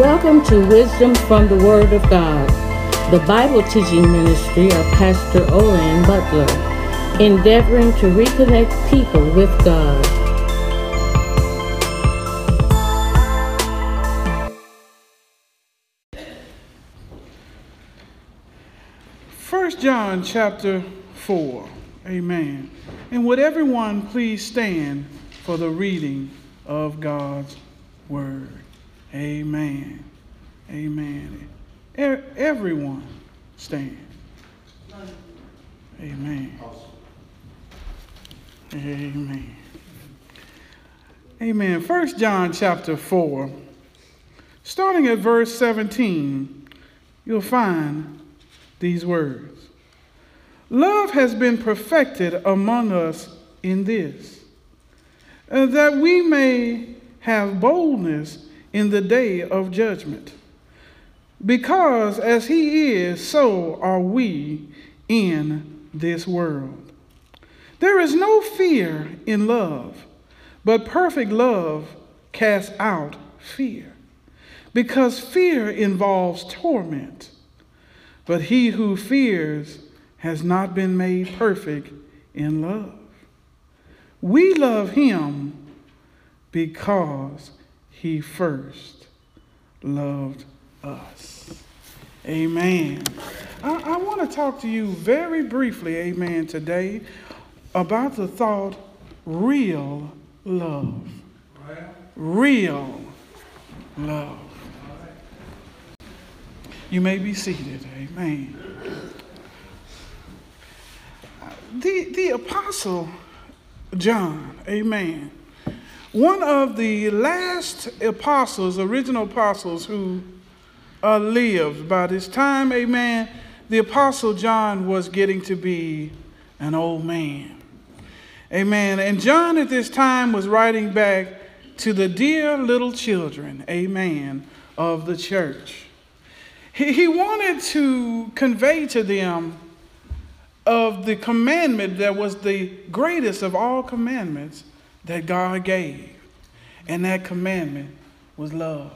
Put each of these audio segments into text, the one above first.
Welcome to Wisdom from the Word of God, the Bible teaching ministry of Pastor Olan Butler, endeavoring to reconnect people with God. First John chapter 4. Amen. And would everyone please stand for the reading of God's word? Amen. Amen. Everyone stand. Amen. Amen. Amen. First John chapter 4. Starting at verse 17, you'll find these words. Love has been perfected among us in this, uh, that we may have boldness in the day of judgment. Because as he is, so are we in this world. There is no fear in love, but perfect love casts out fear, because fear involves torment. But he who fears has not been made perfect in love. We love him because he first loved us. Amen. I, I want to talk to you very briefly, amen, today about the thought real love. Real love. You may be seated, amen. The, the Apostle John, amen, one of the last apostles, original apostles who uh, lived by this time, amen, the Apostle John was getting to be an old man. Amen. And John at this time was writing back to the dear little children, amen, of the church. He, he wanted to convey to them of the commandment that was the greatest of all commandments that God gave. And that commandment was love.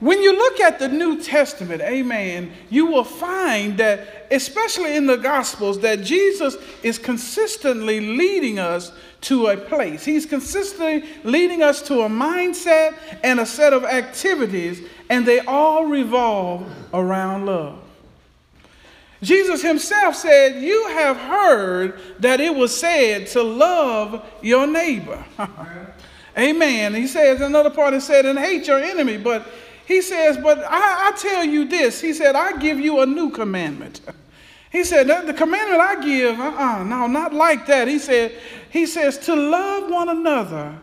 When you look at the New Testament, amen, you will find that, especially in the Gospels, that Jesus is consistently leading us to a place. He's consistently leading us to a mindset and a set of activities, and they all revolve around love. Jesus himself said, You have heard that it was said to love your neighbor. Amen. He says, another part is said, and hate your enemy. But he says, But I, I tell you this. He said, I give you a new commandment. He said, The commandment I give, uh uh no, not like that. He said, He says, to love one another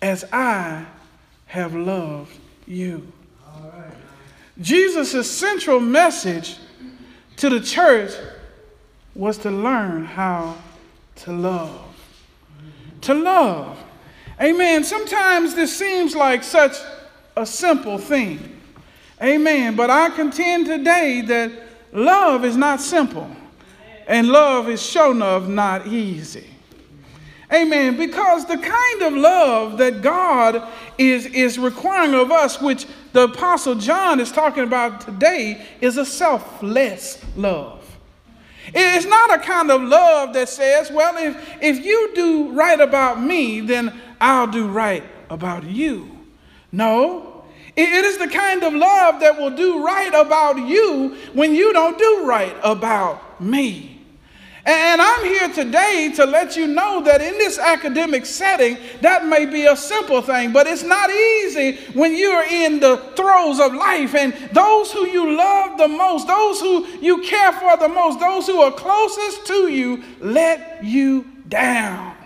as I have loved you. Jesus' central message to the church was to learn how to love. To love. Amen. Sometimes this seems like such a simple thing. Amen. But I contend today that love is not simple, and love is sure of not easy. Amen. Because the kind of love that God is, is requiring of us, which the Apostle John is talking about today, is a selfless love. It's not a kind of love that says, well, if, if you do right about me, then I'll do right about you. No, it is the kind of love that will do right about you when you don't do right about me. And I'm here today to let you know that in this academic setting, that may be a simple thing, but it's not easy when you're in the throes of life and those who you love the most, those who you care for the most, those who are closest to you let you down.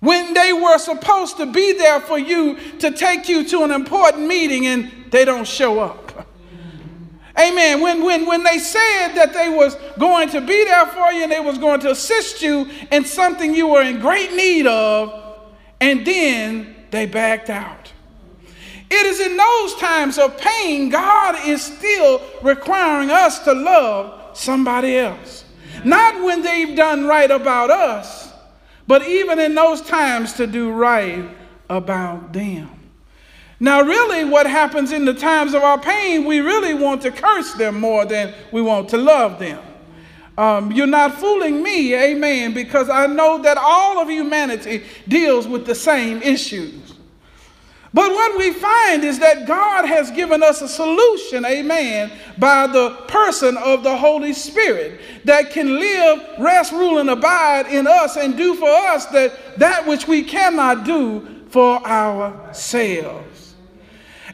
When they were supposed to be there for you to take you to an important meeting and they don't show up. Amen. When, when, when they said that they was going to be there for you and they was going to assist you in something you were in great need of, and then they backed out. It is in those times of pain, God is still requiring us to love somebody else. Not when they've done right about us, but even in those times to do right about them. Now, really, what happens in the times of our pain, we really want to curse them more than we want to love them. Um, you're not fooling me, amen, because I know that all of humanity deals with the same issues. But what we find is that God has given us a solution, amen, by the person of the Holy Spirit that can live, rest, rule, and abide in us and do for us that, that which we cannot do for ourselves.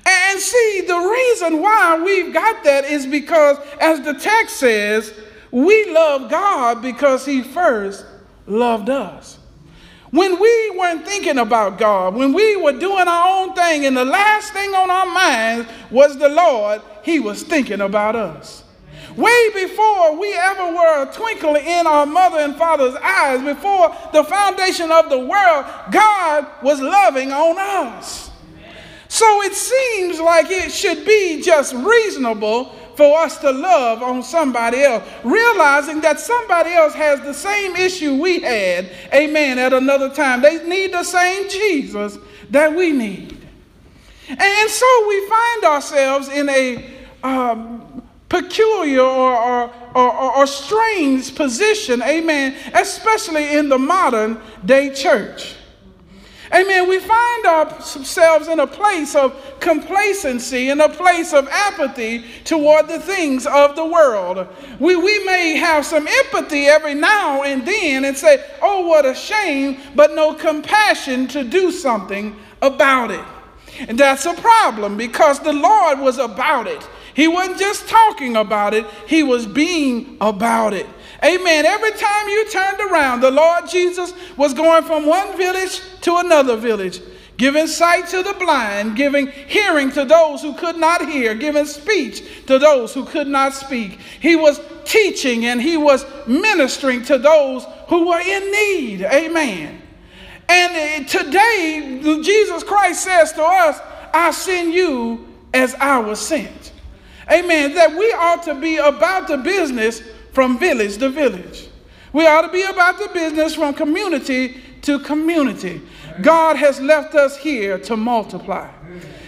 And see, the reason why we've got that is because, as the text says, we love God because He first loved us. When we weren't thinking about God, when we were doing our own thing, and the last thing on our minds was the Lord, He was thinking about us. Way before we ever were a twinkle in our mother and father's eyes, before the foundation of the world, God was loving on us. So it seems like it should be just reasonable for us to love on somebody else, realizing that somebody else has the same issue we had, amen, at another time. They need the same Jesus that we need. And so we find ourselves in a um, peculiar or, or, or, or strange position, amen, especially in the modern day church. Amen. We find ourselves in a place of complacency, in a place of apathy toward the things of the world. We, we may have some empathy every now and then and say, oh, what a shame, but no compassion to do something about it. And that's a problem because the Lord was about it. He wasn't just talking about it, He was being about it. Amen. Every time you turned around, the Lord Jesus was going from one village to another village, giving sight to the blind, giving hearing to those who could not hear, giving speech to those who could not speak. He was teaching and he was ministering to those who were in need. Amen. And uh, today, Jesus Christ says to us, I send you as I was sent. Amen. That we ought to be about the business from village to village. We ought to be about the business from community to community. God has left us here to multiply.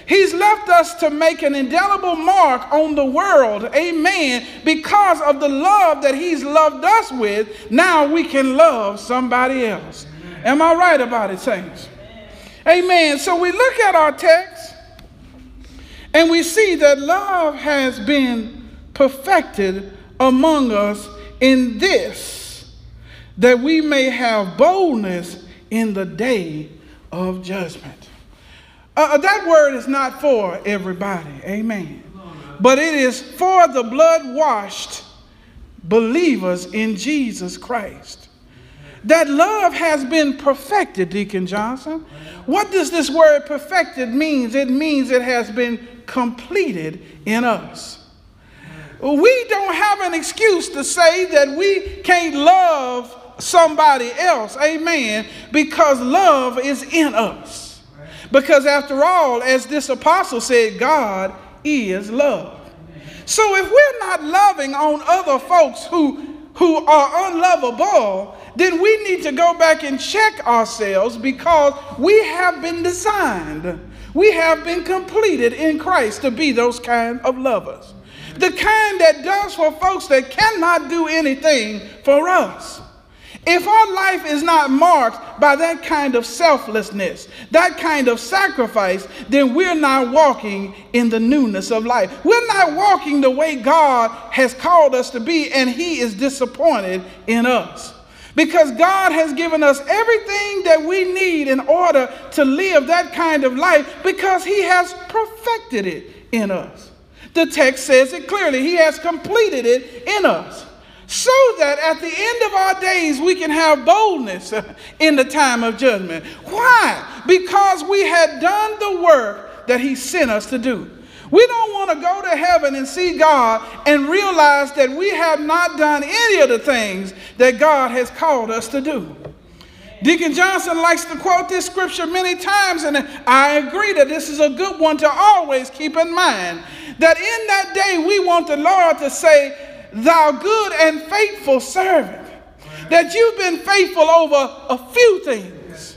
He's left us to make an indelible mark on the world, amen, because of the love that He's loved us with. Now we can love somebody else. Am I right about it, saints? Amen. So we look at our text and we see that love has been perfected among us in this, that we may have boldness in the day of judgment. Uh, uh, that word is not for everybody, amen. But it is for the blood washed believers in Jesus Christ. That love has been perfected, Deacon Johnson. What does this word perfected mean? It means it has been completed in us we don't have an excuse to say that we can't love somebody else, amen, because love is in us. Because after all, as this apostle said, God is love. So if we're not loving on other folks who, who are unlovable, then we need to go back and check ourselves because we have been designed, we have been completed in Christ to be those kind of lovers the kind that does for folks that cannot do anything for us. If our life is not marked by that kind of selflessness, that kind of sacrifice, then we're not walking in the newness of life. We're not walking the way God has called us to be, and He is disappointed in us. Because God has given us everything that we need in order to live that kind of life because He has perfected it in us. The text says it clearly. He has completed it in us so that at the end of our days we can have boldness in the time of judgment. Why? Because we had done the work that He sent us to do. We don't want to go to heaven and see God and realize that we have not done any of the things that God has called us to do. Deacon Johnson likes to quote this scripture many times, and I agree that this is a good one to always keep in mind that in that day we want the Lord to say, Thou good and faithful servant, that you've been faithful over a few things.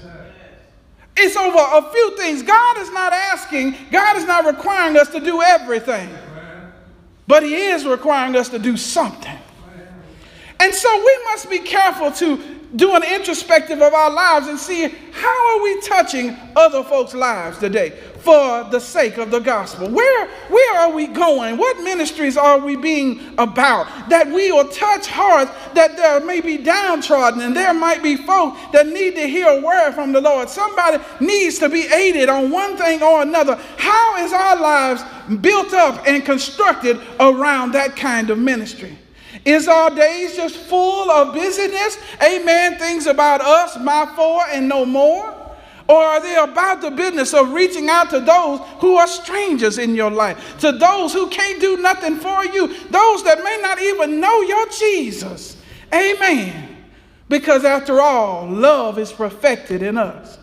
It's over a few things. God is not asking God is not requiring us to do everything, but He is requiring us to do something. And so we must be careful to do an introspective of our lives and see how are we touching other folks' lives today for the sake of the gospel. Where, where are we going? What ministries are we being about? That we will touch hearts that there may be downtrodden and there might be folk that need to hear a word from the Lord. Somebody needs to be aided on one thing or another. How is our lives built up and constructed around that kind of ministry? Is our days just full of busyness? Amen. Things about us, my four, and no more? Or are they about the business of reaching out to those who are strangers in your life, to those who can't do nothing for you, those that may not even know your Jesus? Amen. Because after all, love is perfected in us.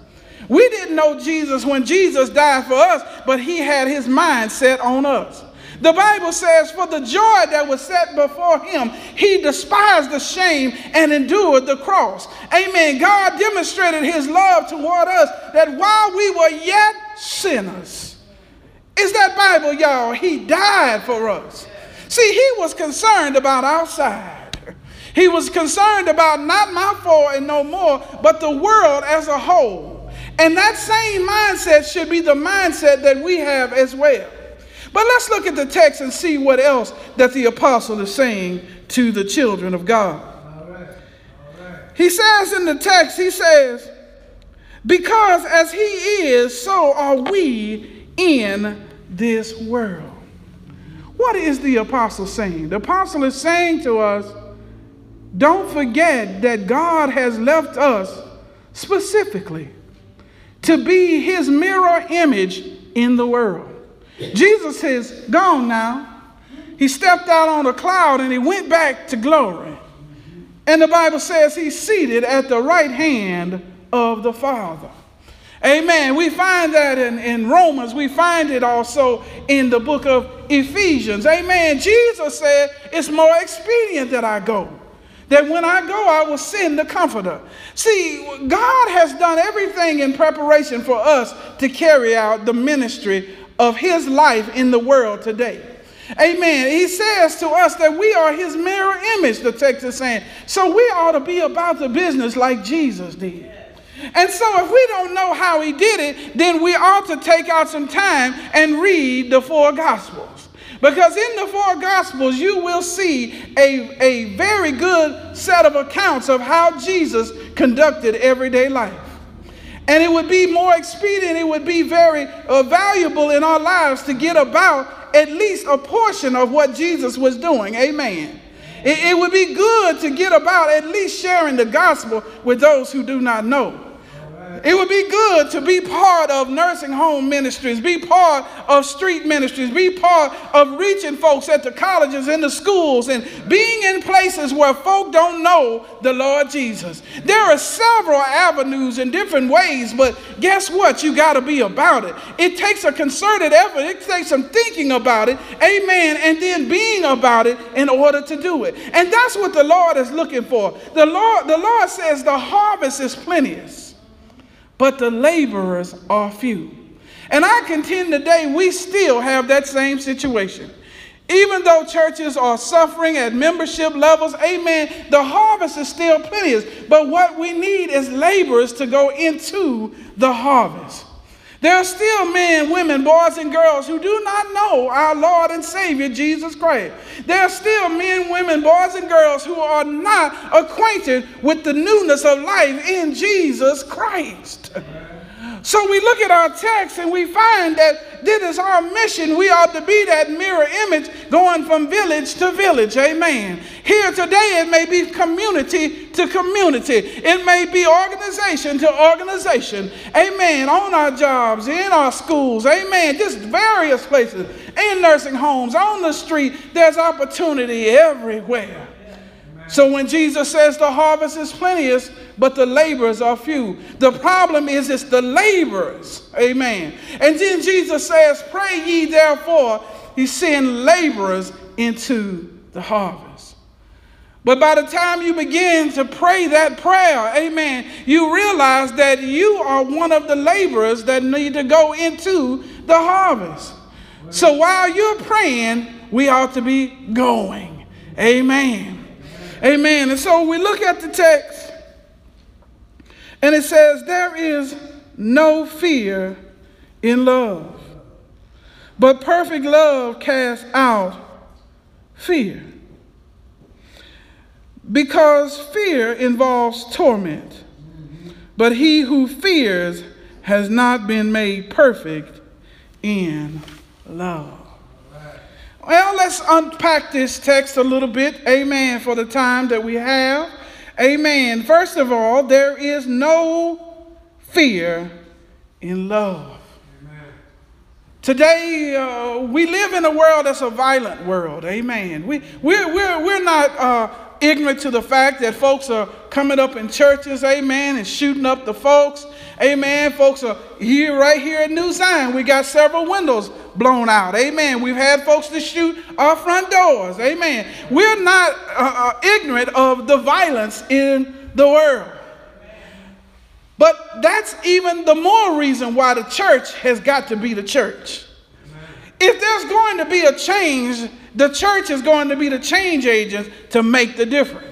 We didn't know Jesus when Jesus died for us, but he had his mind set on us. The Bible says, For the joy that was set before him, he despised the shame and endured the cross. Amen. God demonstrated his love toward us that while we were yet sinners, is that Bible, y'all? He died for us. See, he was concerned about outside. He was concerned about not my four and no more, but the world as a whole. And that same mindset should be the mindset that we have as well. But let's look at the text and see what else that the apostle is saying to the children of God. He says in the text, he says, Because as he is, so are we in this world. What is the apostle saying? The apostle is saying to us, don't forget that God has left us specifically to be his mirror image in the world. Jesus is gone now. He stepped out on a cloud and he went back to glory. And the Bible says he's seated at the right hand of the Father. Amen. We find that in, in Romans. We find it also in the book of Ephesians. Amen. Jesus said, It's more expedient that I go. That when I go, I will send the comforter. See, God has done everything in preparation for us to carry out the ministry of his life in the world today. Amen. He says to us that we are his mirror image, the text is saying. So we ought to be about the business like Jesus did. And so, if we don't know how he did it, then we ought to take out some time and read the four Gospels. Because in the four Gospels, you will see a, a very good set of accounts of how Jesus conducted everyday life. And it would be more expedient, it would be very uh, valuable in our lives to get about at least a portion of what Jesus was doing. Amen. It, it would be good to get about at least sharing the gospel with those who do not know. It would be good to be part of nursing home ministries, be part of street ministries, be part of reaching folks at the colleges and the schools and being in places where folk don't know the Lord Jesus. There are several avenues and different ways, but guess what? You got to be about it. It takes a concerted effort, it takes some thinking about it, amen, and then being about it in order to do it. And that's what the Lord is looking for. The Lord, the Lord says the harvest is plenteous but the laborers are few. And I contend today we still have that same situation. Even though churches are suffering at membership levels, amen, the harvest is still plenteous. But what we need is laborers to go into the harvest. There are still men, women, boys, and girls who do not know our Lord and Savior Jesus Christ. There are still men, women, boys, and girls who are not acquainted with the newness of life in Jesus Christ. So we look at our text and we find that this is our mission. We ought to be that mirror image going from village to village. Amen. Here today, it may be community to community, it may be organization to organization. Amen. On our jobs, in our schools. Amen. Just various places, in nursing homes, on the street, there's opportunity everywhere. So when Jesus says the harvest is plenteous, but the laborers are few, the problem is it's the laborers. Amen. And then Jesus says, Pray ye therefore, he send laborers into the harvest. But by the time you begin to pray that prayer, amen, you realize that you are one of the laborers that need to go into the harvest. So while you're praying, we ought to be going. Amen. Amen. And so we look at the text, and it says, There is no fear in love, but perfect love casts out fear. Because fear involves torment, but he who fears has not been made perfect in love. Well, let's unpack this text a little bit. Amen. For the time that we have. Amen. First of all, there is no fear in love. Amen. Today, uh, we live in a world that's a violent world. Amen. We, we're, we're, we're not uh, ignorant to the fact that folks are coming up in churches, amen, and shooting up the folks. Amen. Folks are here, right here at New Zion. We got several windows blown out. Amen. We've had folks to shoot our front doors. Amen. We're not uh, uh, ignorant of the violence in the world. But that's even the more reason why the church has got to be the church. If there's going to be a change, the church is going to be the change agent to make the difference.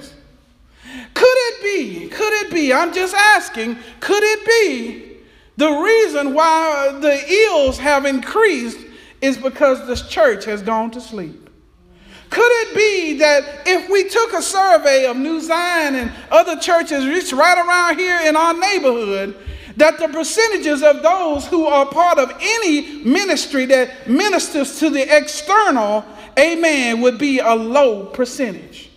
Could it be, I'm just asking, could it be the reason why the ills have increased is because this church has gone to sleep? Could it be that if we took a survey of New Zion and other churches just right around here in our neighborhood, that the percentages of those who are part of any ministry that ministers to the external, amen, would be a low percentage.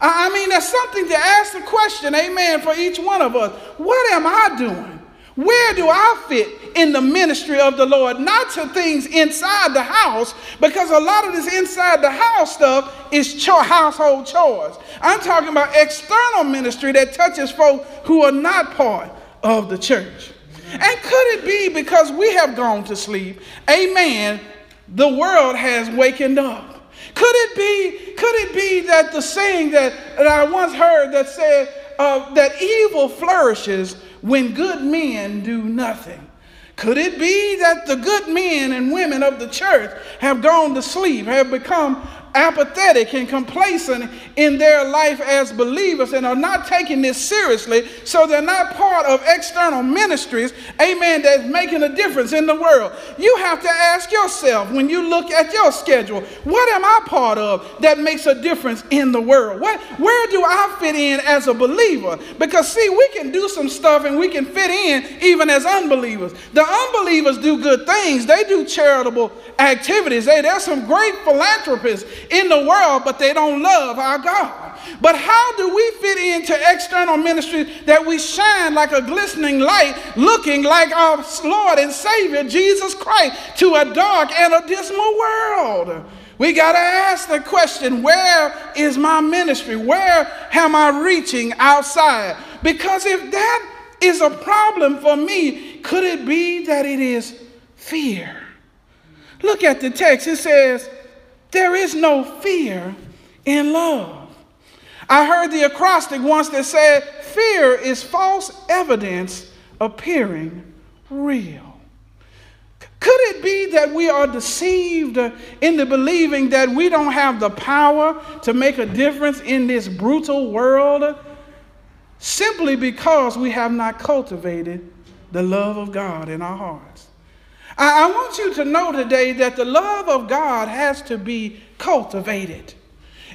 I mean, there's something to ask the question, amen, for each one of us. What am I doing? Where do I fit in the ministry of the Lord? Not to things inside the house, because a lot of this inside the house stuff is chore, household chores. I'm talking about external ministry that touches folk who are not part of the church. And could it be because we have gone to sleep, amen, the world has wakened up? Could it be, could it be that the saying that, that I once heard that said uh, that evil flourishes when good men do nothing? Could it be that the good men and women of the church have gone to sleep, have become apathetic and complacent in their life as believers and are not taking this seriously, so they're not part of external ministries, amen, that's making a difference in the world. You have to ask yourself when you look at your schedule, what am I part of that makes a difference in the world? What, where do I fit in as a believer? Because, see, we can do some stuff and we can fit in even as unbelievers. The unbelievers do good things, they do charitable activities. Hey, there's some great philanthropists in the world, but they don't love our God. But how do we fit into external ministry that we shine like a glistening light, looking like our Lord and Savior Jesus Christ to a dark and a dismal world? We got to ask the question where is my ministry? Where am I reaching outside? Because if that is a problem for me, could it be that it is fear? Look at the text. It says, There is no fear in love. I heard the acrostic once that said, Fear is false evidence appearing real. Could it be that we are deceived into believing that we don't have the power to make a difference in this brutal world simply because we have not cultivated the love of God in our hearts? I, want you to know today that the love of God has to be cultivated.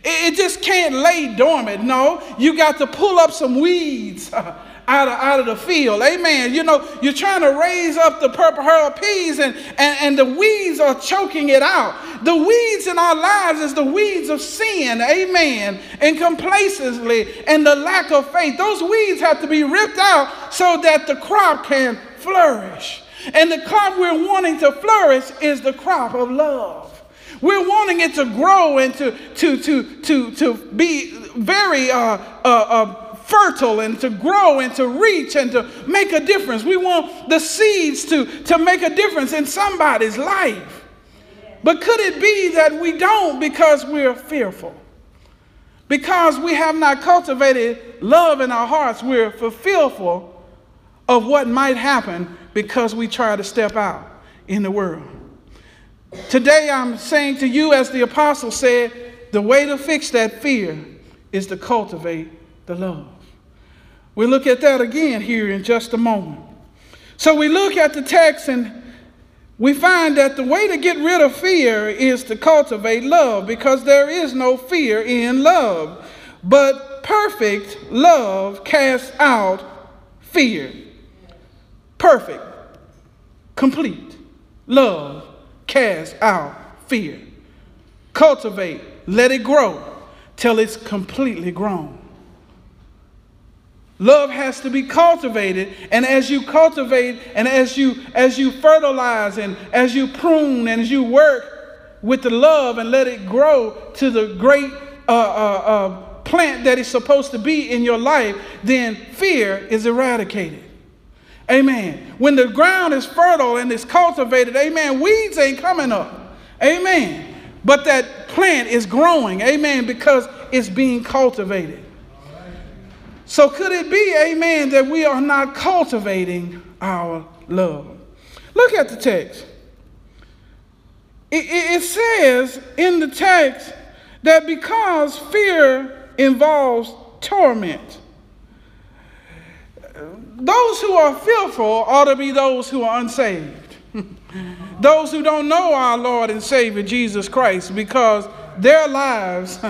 It, just can't lay dormant. No, you got to pull up some weeds. out of, out of the field. Amen. You know, you're trying to raise up the purple hull peas and, and, and the weeds are choking it out. The weeds in our lives is the weeds of sin. Amen. And complacency and the lack of faith. Those weeds have to be ripped out so that the crop can flourish. And the crop we're wanting to flourish is the crop of love. We're wanting it to grow and to, to, to, to, to be very uh, uh, uh, fertile and to grow and to reach and to make a difference. We want the seeds to, to make a difference in somebody's life. But could it be that we don't because we're fearful? Because we have not cultivated love in our hearts, we're fearful of what might happen because we try to step out in the world. Today, I'm saying to you, as the apostle said, the way to fix that fear is to cultivate the love. We'll look at that again here in just a moment. So we look at the text and we find that the way to get rid of fear is to cultivate love because there is no fear in love. But perfect love casts out fear. Perfect, complete love casts out fear. Cultivate, let it grow till it's completely grown. Love has to be cultivated, and as you cultivate and as you as you fertilize and as you prune and as you work with the love and let it grow to the great uh, uh, uh, plant that is supposed to be in your life, then fear is eradicated. Amen. When the ground is fertile and it's cultivated, amen, weeds ain't coming up. Amen. But that plant is growing, amen, because it's being cultivated. So, could it be, amen, that we are not cultivating our love? Look at the text. It, it, it, says in the text that because fear involves torment, those who are fearful ought to be those who are unsaved. those who don't know our Lord and Savior Jesus Christ because their lives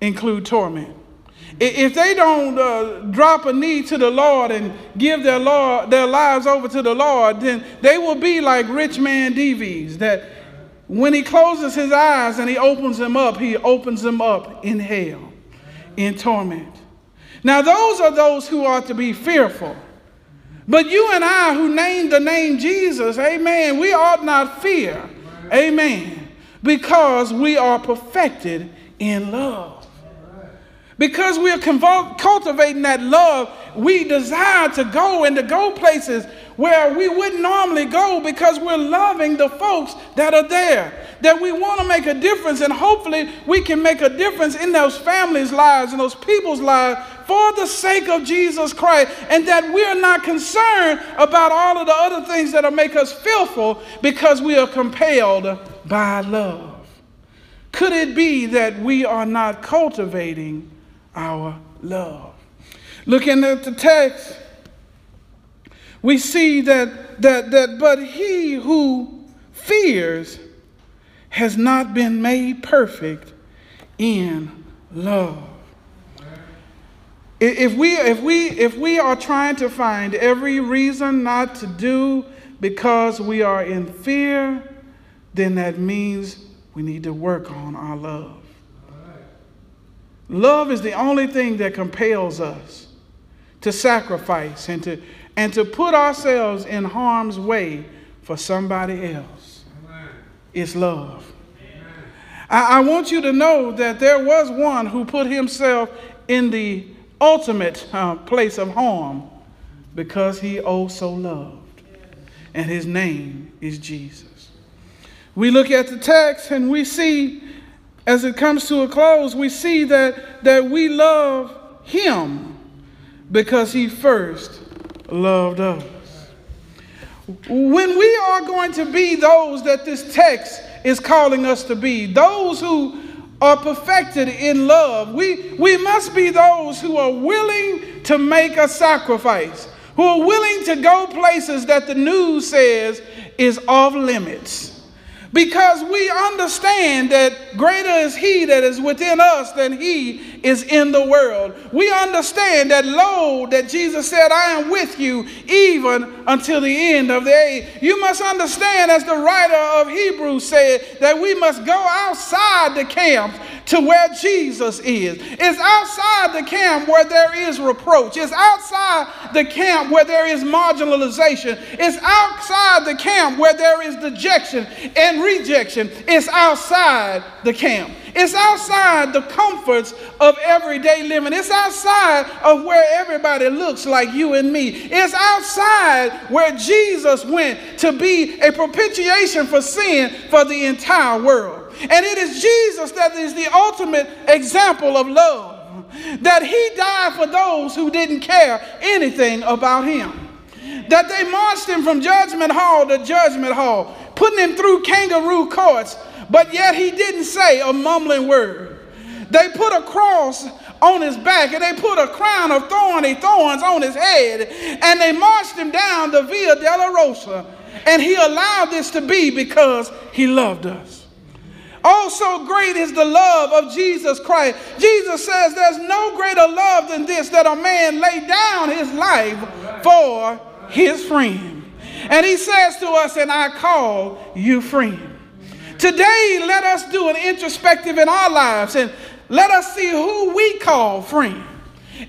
include torment. If they don't uh, drop a knee to the Lord and give their, Lord, their lives over to the Lord, then they will be like rich man Dives that when he closes his eyes and he opens them up, he opens them up in hell, in torment. Now, those are those who are to be fearful. But you and I, who named the name Jesus, amen, we ought not fear, amen, because we are perfected in love. Because we are cultivating that love, we desire to go and to go places where we wouldn't normally go because we're loving the folks that are there. That we want to make a difference, and hopefully, we can make a difference in those families' lives and those people's lives for the sake of Jesus Christ. And that we're not concerned about all of the other things that will make us fearful because we are compelled by love. Could it be that we are not cultivating? Our love. Looking at the text, we see that, that, that but he who fears has not been made perfect in love. If we, if, we, if we are trying to find every reason not to do because we are in fear, then that means we need to work on our love. Love is the only thing that compels us to sacrifice and to, and to put ourselves in harm's way for somebody else. Amen. It's love. I, I want you to know that there was one who put himself in the ultimate uh, place of harm because he also loved. And his name is Jesus. We look at the text and we see as it comes to a close, we see that, that we love him because he first loved us. When we are going to be those that this text is calling us to be, those who are perfected in love, we, we must be those who are willing to make a sacrifice, who are willing to go places that the news says is off limits because we understand that greater is he that is within us than he is in the world. We understand that lo, that Jesus said, I am with you even until the end of the age. You must understand, as the writer of Hebrews said, that we must go outside the camp to where Jesus is. It's outside the camp where there is reproach. It's outside the camp where there is marginalization. It's outside the camp where there is dejection and rejection. It's outside the camp. It's outside the comforts of everyday living. It's outside of where everybody looks like you and me. It's outside where Jesus went to be a propitiation for sin for the entire world. And it is Jesus that is the ultimate example of love. That he died for those who didn't care anything about him. That they marched him from judgment hall to judgment hall, putting him through kangaroo courts, but yet he didn't say a mumbling word. They put a cross on his back and they put a crown of thorny thorns on his head and they marched him down the Via Dolorosa. And he allowed this to be because he loved us. Oh, so great is the love of Jesus Christ. Jesus says there's no greater love than this that a man lay down his life for his friend. And he says to us, and I call you friend. Today, let us do an introspective in our lives and let us see who we call friend.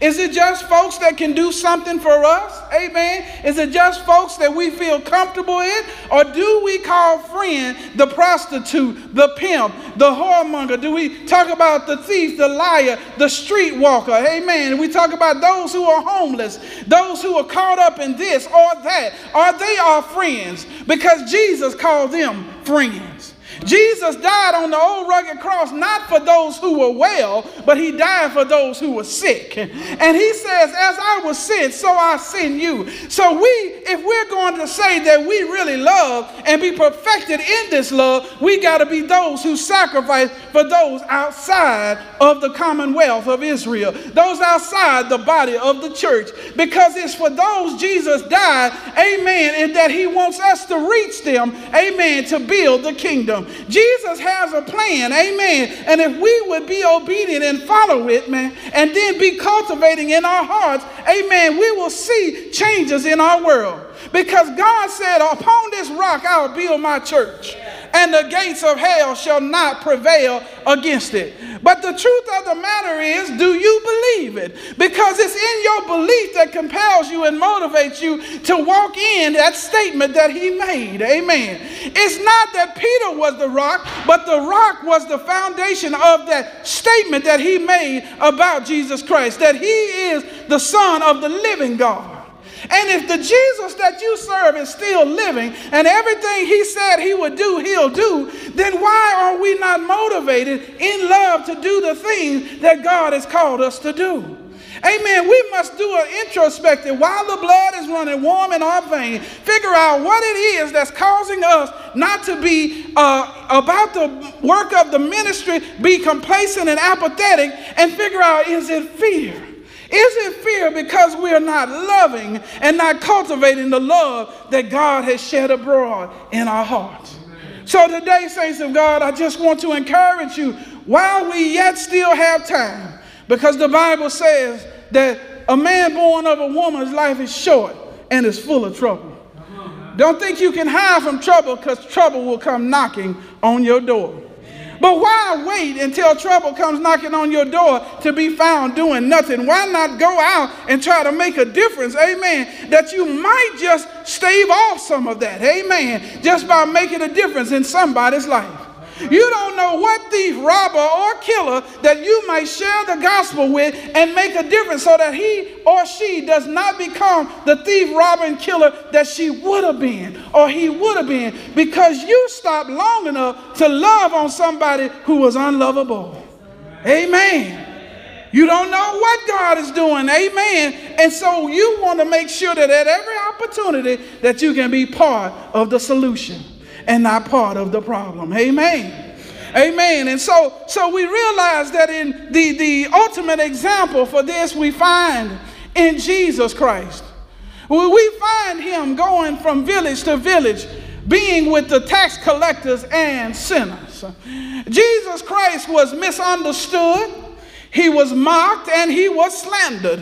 Is it just folks that can do something for us? Amen. Is it just folks that we feel comfortable in? Or do we call friend the prostitute, the pimp, the whoremonger? Do we talk about the thief, the liar, the streetwalker? Amen. We talk about those who are homeless, those who are caught up in this or that. Are they our friends? Because Jesus called them friends. Jesus died on the old rugged cross not for those who were well, but he died for those who were sick. And he says, As I was sent, so I send you. So we, if we're going to say that we really love and be perfected in this love, we got to be those who sacrifice for those outside of the commonwealth of Israel, those outside the body of the church. Because it's for those Jesus died, amen, and that he wants us to reach them, amen, to build the kingdom. Jesus has a plan, amen. And if we would be obedient and follow it, man, and then be cultivating in our hearts, amen, we will see changes in our world. Because God said, Upon this rock I will build my church and the gates of hell shall not prevail against it. But the truth of the matter is, do you believe it? Because it's in your belief that compels you and motivates you to walk in that statement that he made. Amen. It's not that Peter was the rock, but the rock was the foundation of that statement that he made about Jesus Christ, that he is the Son of the living God. And if the Jesus that you serve is still living and everything he said he would do, he'll do, then why are we not motivated in love to do the things that God has called us to do? Amen. We must do an introspective while the blood is running warm in our veins. Figure out what it is that's causing us not to be uh, about the work of the ministry, be complacent and apathetic, and figure out is it fear? Is it fear because we are not loving and not cultivating the love that God has shed abroad in our hearts? So today, saints of God, I just want to encourage you while we yet still have time, because the Bible says that a man born of a woman's life is short and is full of trouble. Don't think you can hide from trouble because trouble will come knocking on your door. But why wait until trouble comes knocking on your door to be found doing nothing? Why not go out and try to make a difference? Amen. That you might just stave off some of that. Amen. Just by making a difference in somebody's life. You don't know what thief, robber, or killer that you might share the gospel with and make a difference so that he or she does not become the thief, robber, and killer that she would have been or he would have been because you stopped long enough to love on somebody who was unlovable. Amen. You don't know what God is doing. Amen. And so you want to make sure that at every opportunity that you can be part of the solution and not part of the problem. Amen. Amen. And so, so we realize that in the, the ultimate example for this we find in Jesus Christ. We find him going from village to village, being with the tax collectors and sinners. Jesus Christ was misunderstood, he was mocked, and he was slandered.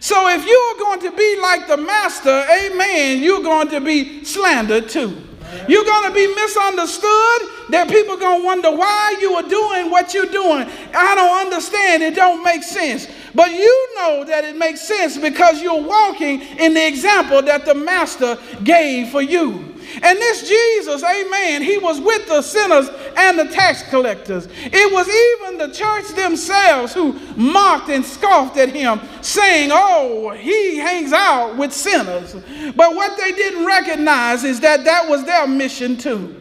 So if you are going to be like the master, amen, you're going to be slandered too. You're going to be misunderstood. That people are going to wonder why you are doing what you're doing. I don't understand. It don't make sense. But you know that it makes sense because you're walking in the example that the master gave for you. And this Jesus, amen, he was with the sinners and the tax collectors. It was even the church themselves who mocked and scoffed at him, saying, Oh, he hangs out with sinners. But what they didn't recognize is that that was their mission too.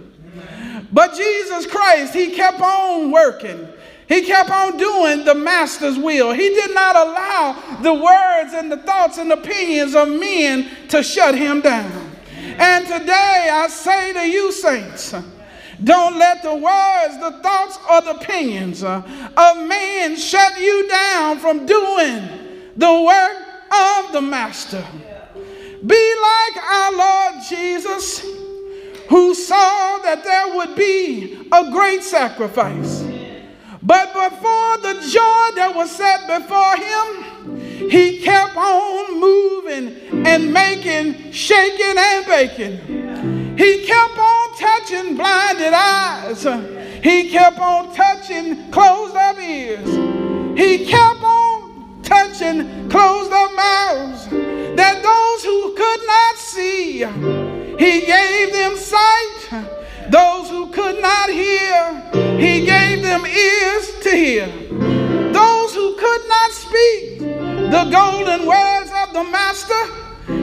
But Jesus Christ, he kept on working. He kept on doing the master's will. He did not allow the words and the thoughts and opinions of men to shut him down. And today I say to you, saints, don't let the words, the thoughts, or the opinions of man shut you down from doing the work of the Master. Be like our Lord Jesus, who saw that there would be a great sacrifice. But before the joy that was set before him, he kept on moving and making, shaking and baking. He kept on touching blinded eyes. He kept on touching closed up ears. He kept on touching closed up mouths. That those who could not see, he gave them sight those who could not hear, he gave them ears to hear. Those who could not speak the golden words of the Master,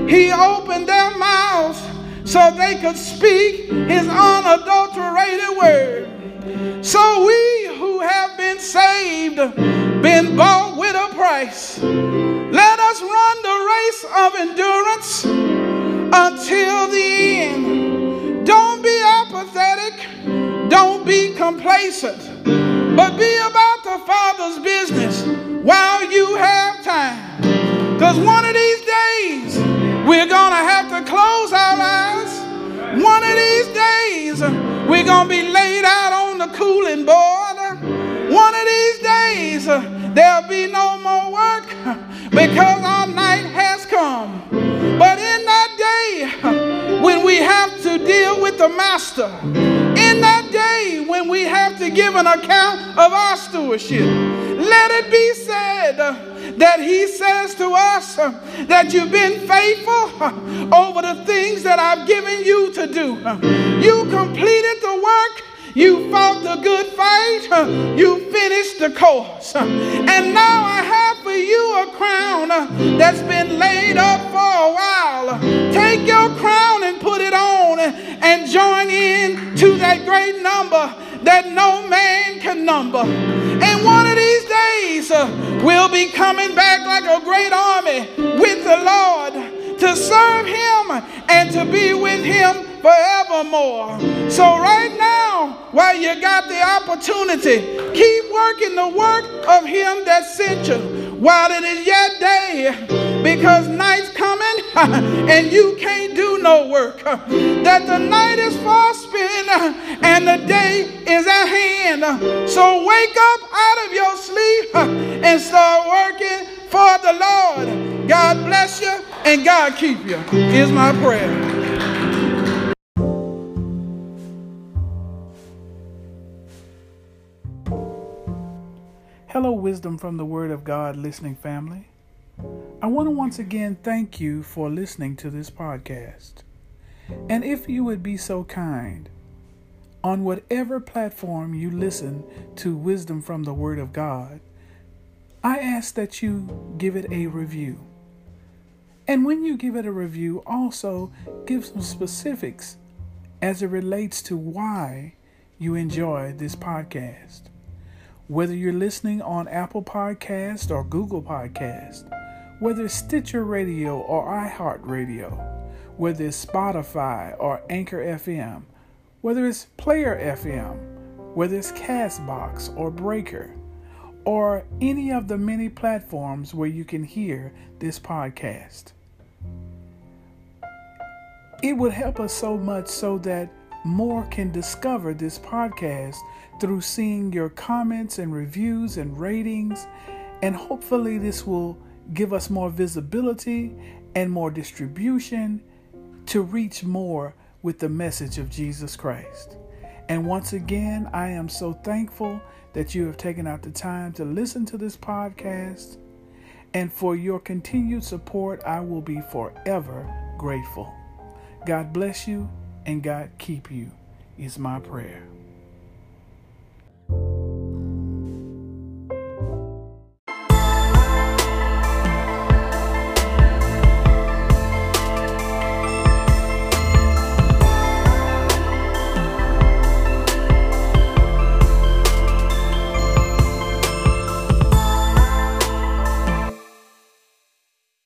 he opened their mouths so they could speak his unadulterated word. So we who have been saved, been bought with a price, let us run the race of endurance until the end. Don't be apathetic. Don't be complacent. But be about the Father's business while you have time. Because one of these days, we're going to have to close our eyes. One of these days, we're going to be laid out on the cooling board. One of these days, there'll be no more work because our night has come. But in that day, when we have to deal with the master, give an account of our stewardship, let it be said that he says to us that you've been faithful over the things that I've given you to do. You completed the work you fought the good fight. You finished the course. And now I have for you a crown that's been laid up for a while. Take your crown and put it on and join in to that great number that no man can number. And one of these days, uh, we'll be coming back like a great army with the Lord to serve him and to be with him forevermore. So, right now, while you got the opportunity, keep working the work of him that sent you while it is yet day, because night's coming and you can't do no work. That the night is far spent and the day is at hand. So, wake up out of your sleep and start working for the Lord. God bless you and God keep you, is my prayer. Hello, Wisdom from the Word of God listening family. I want to once again thank you for listening to this podcast. And if you would be so kind, on whatever platform you listen to Wisdom from the Word of God, I ask that you give it a review. And when you give it a review, also give some specifics as it relates to why you enjoy this podcast. Whether you're listening on Apple Podcast or Google Podcast, whether it's Stitcher Radio or iHeartRadio, whether it's Spotify or Anchor FM, whether it's Player FM, whether it's Castbox or Breaker, or any of the many platforms where you can hear this podcast. It would help us so much so that more can discover this podcast through seeing your comments and reviews and ratings. And hopefully, this will give us more visibility and more distribution to reach more with the message of Jesus Christ. And once again, I am so thankful that you have taken out the time to listen to this podcast. And for your continued support, I will be forever grateful. God bless you and God keep you, is my prayer.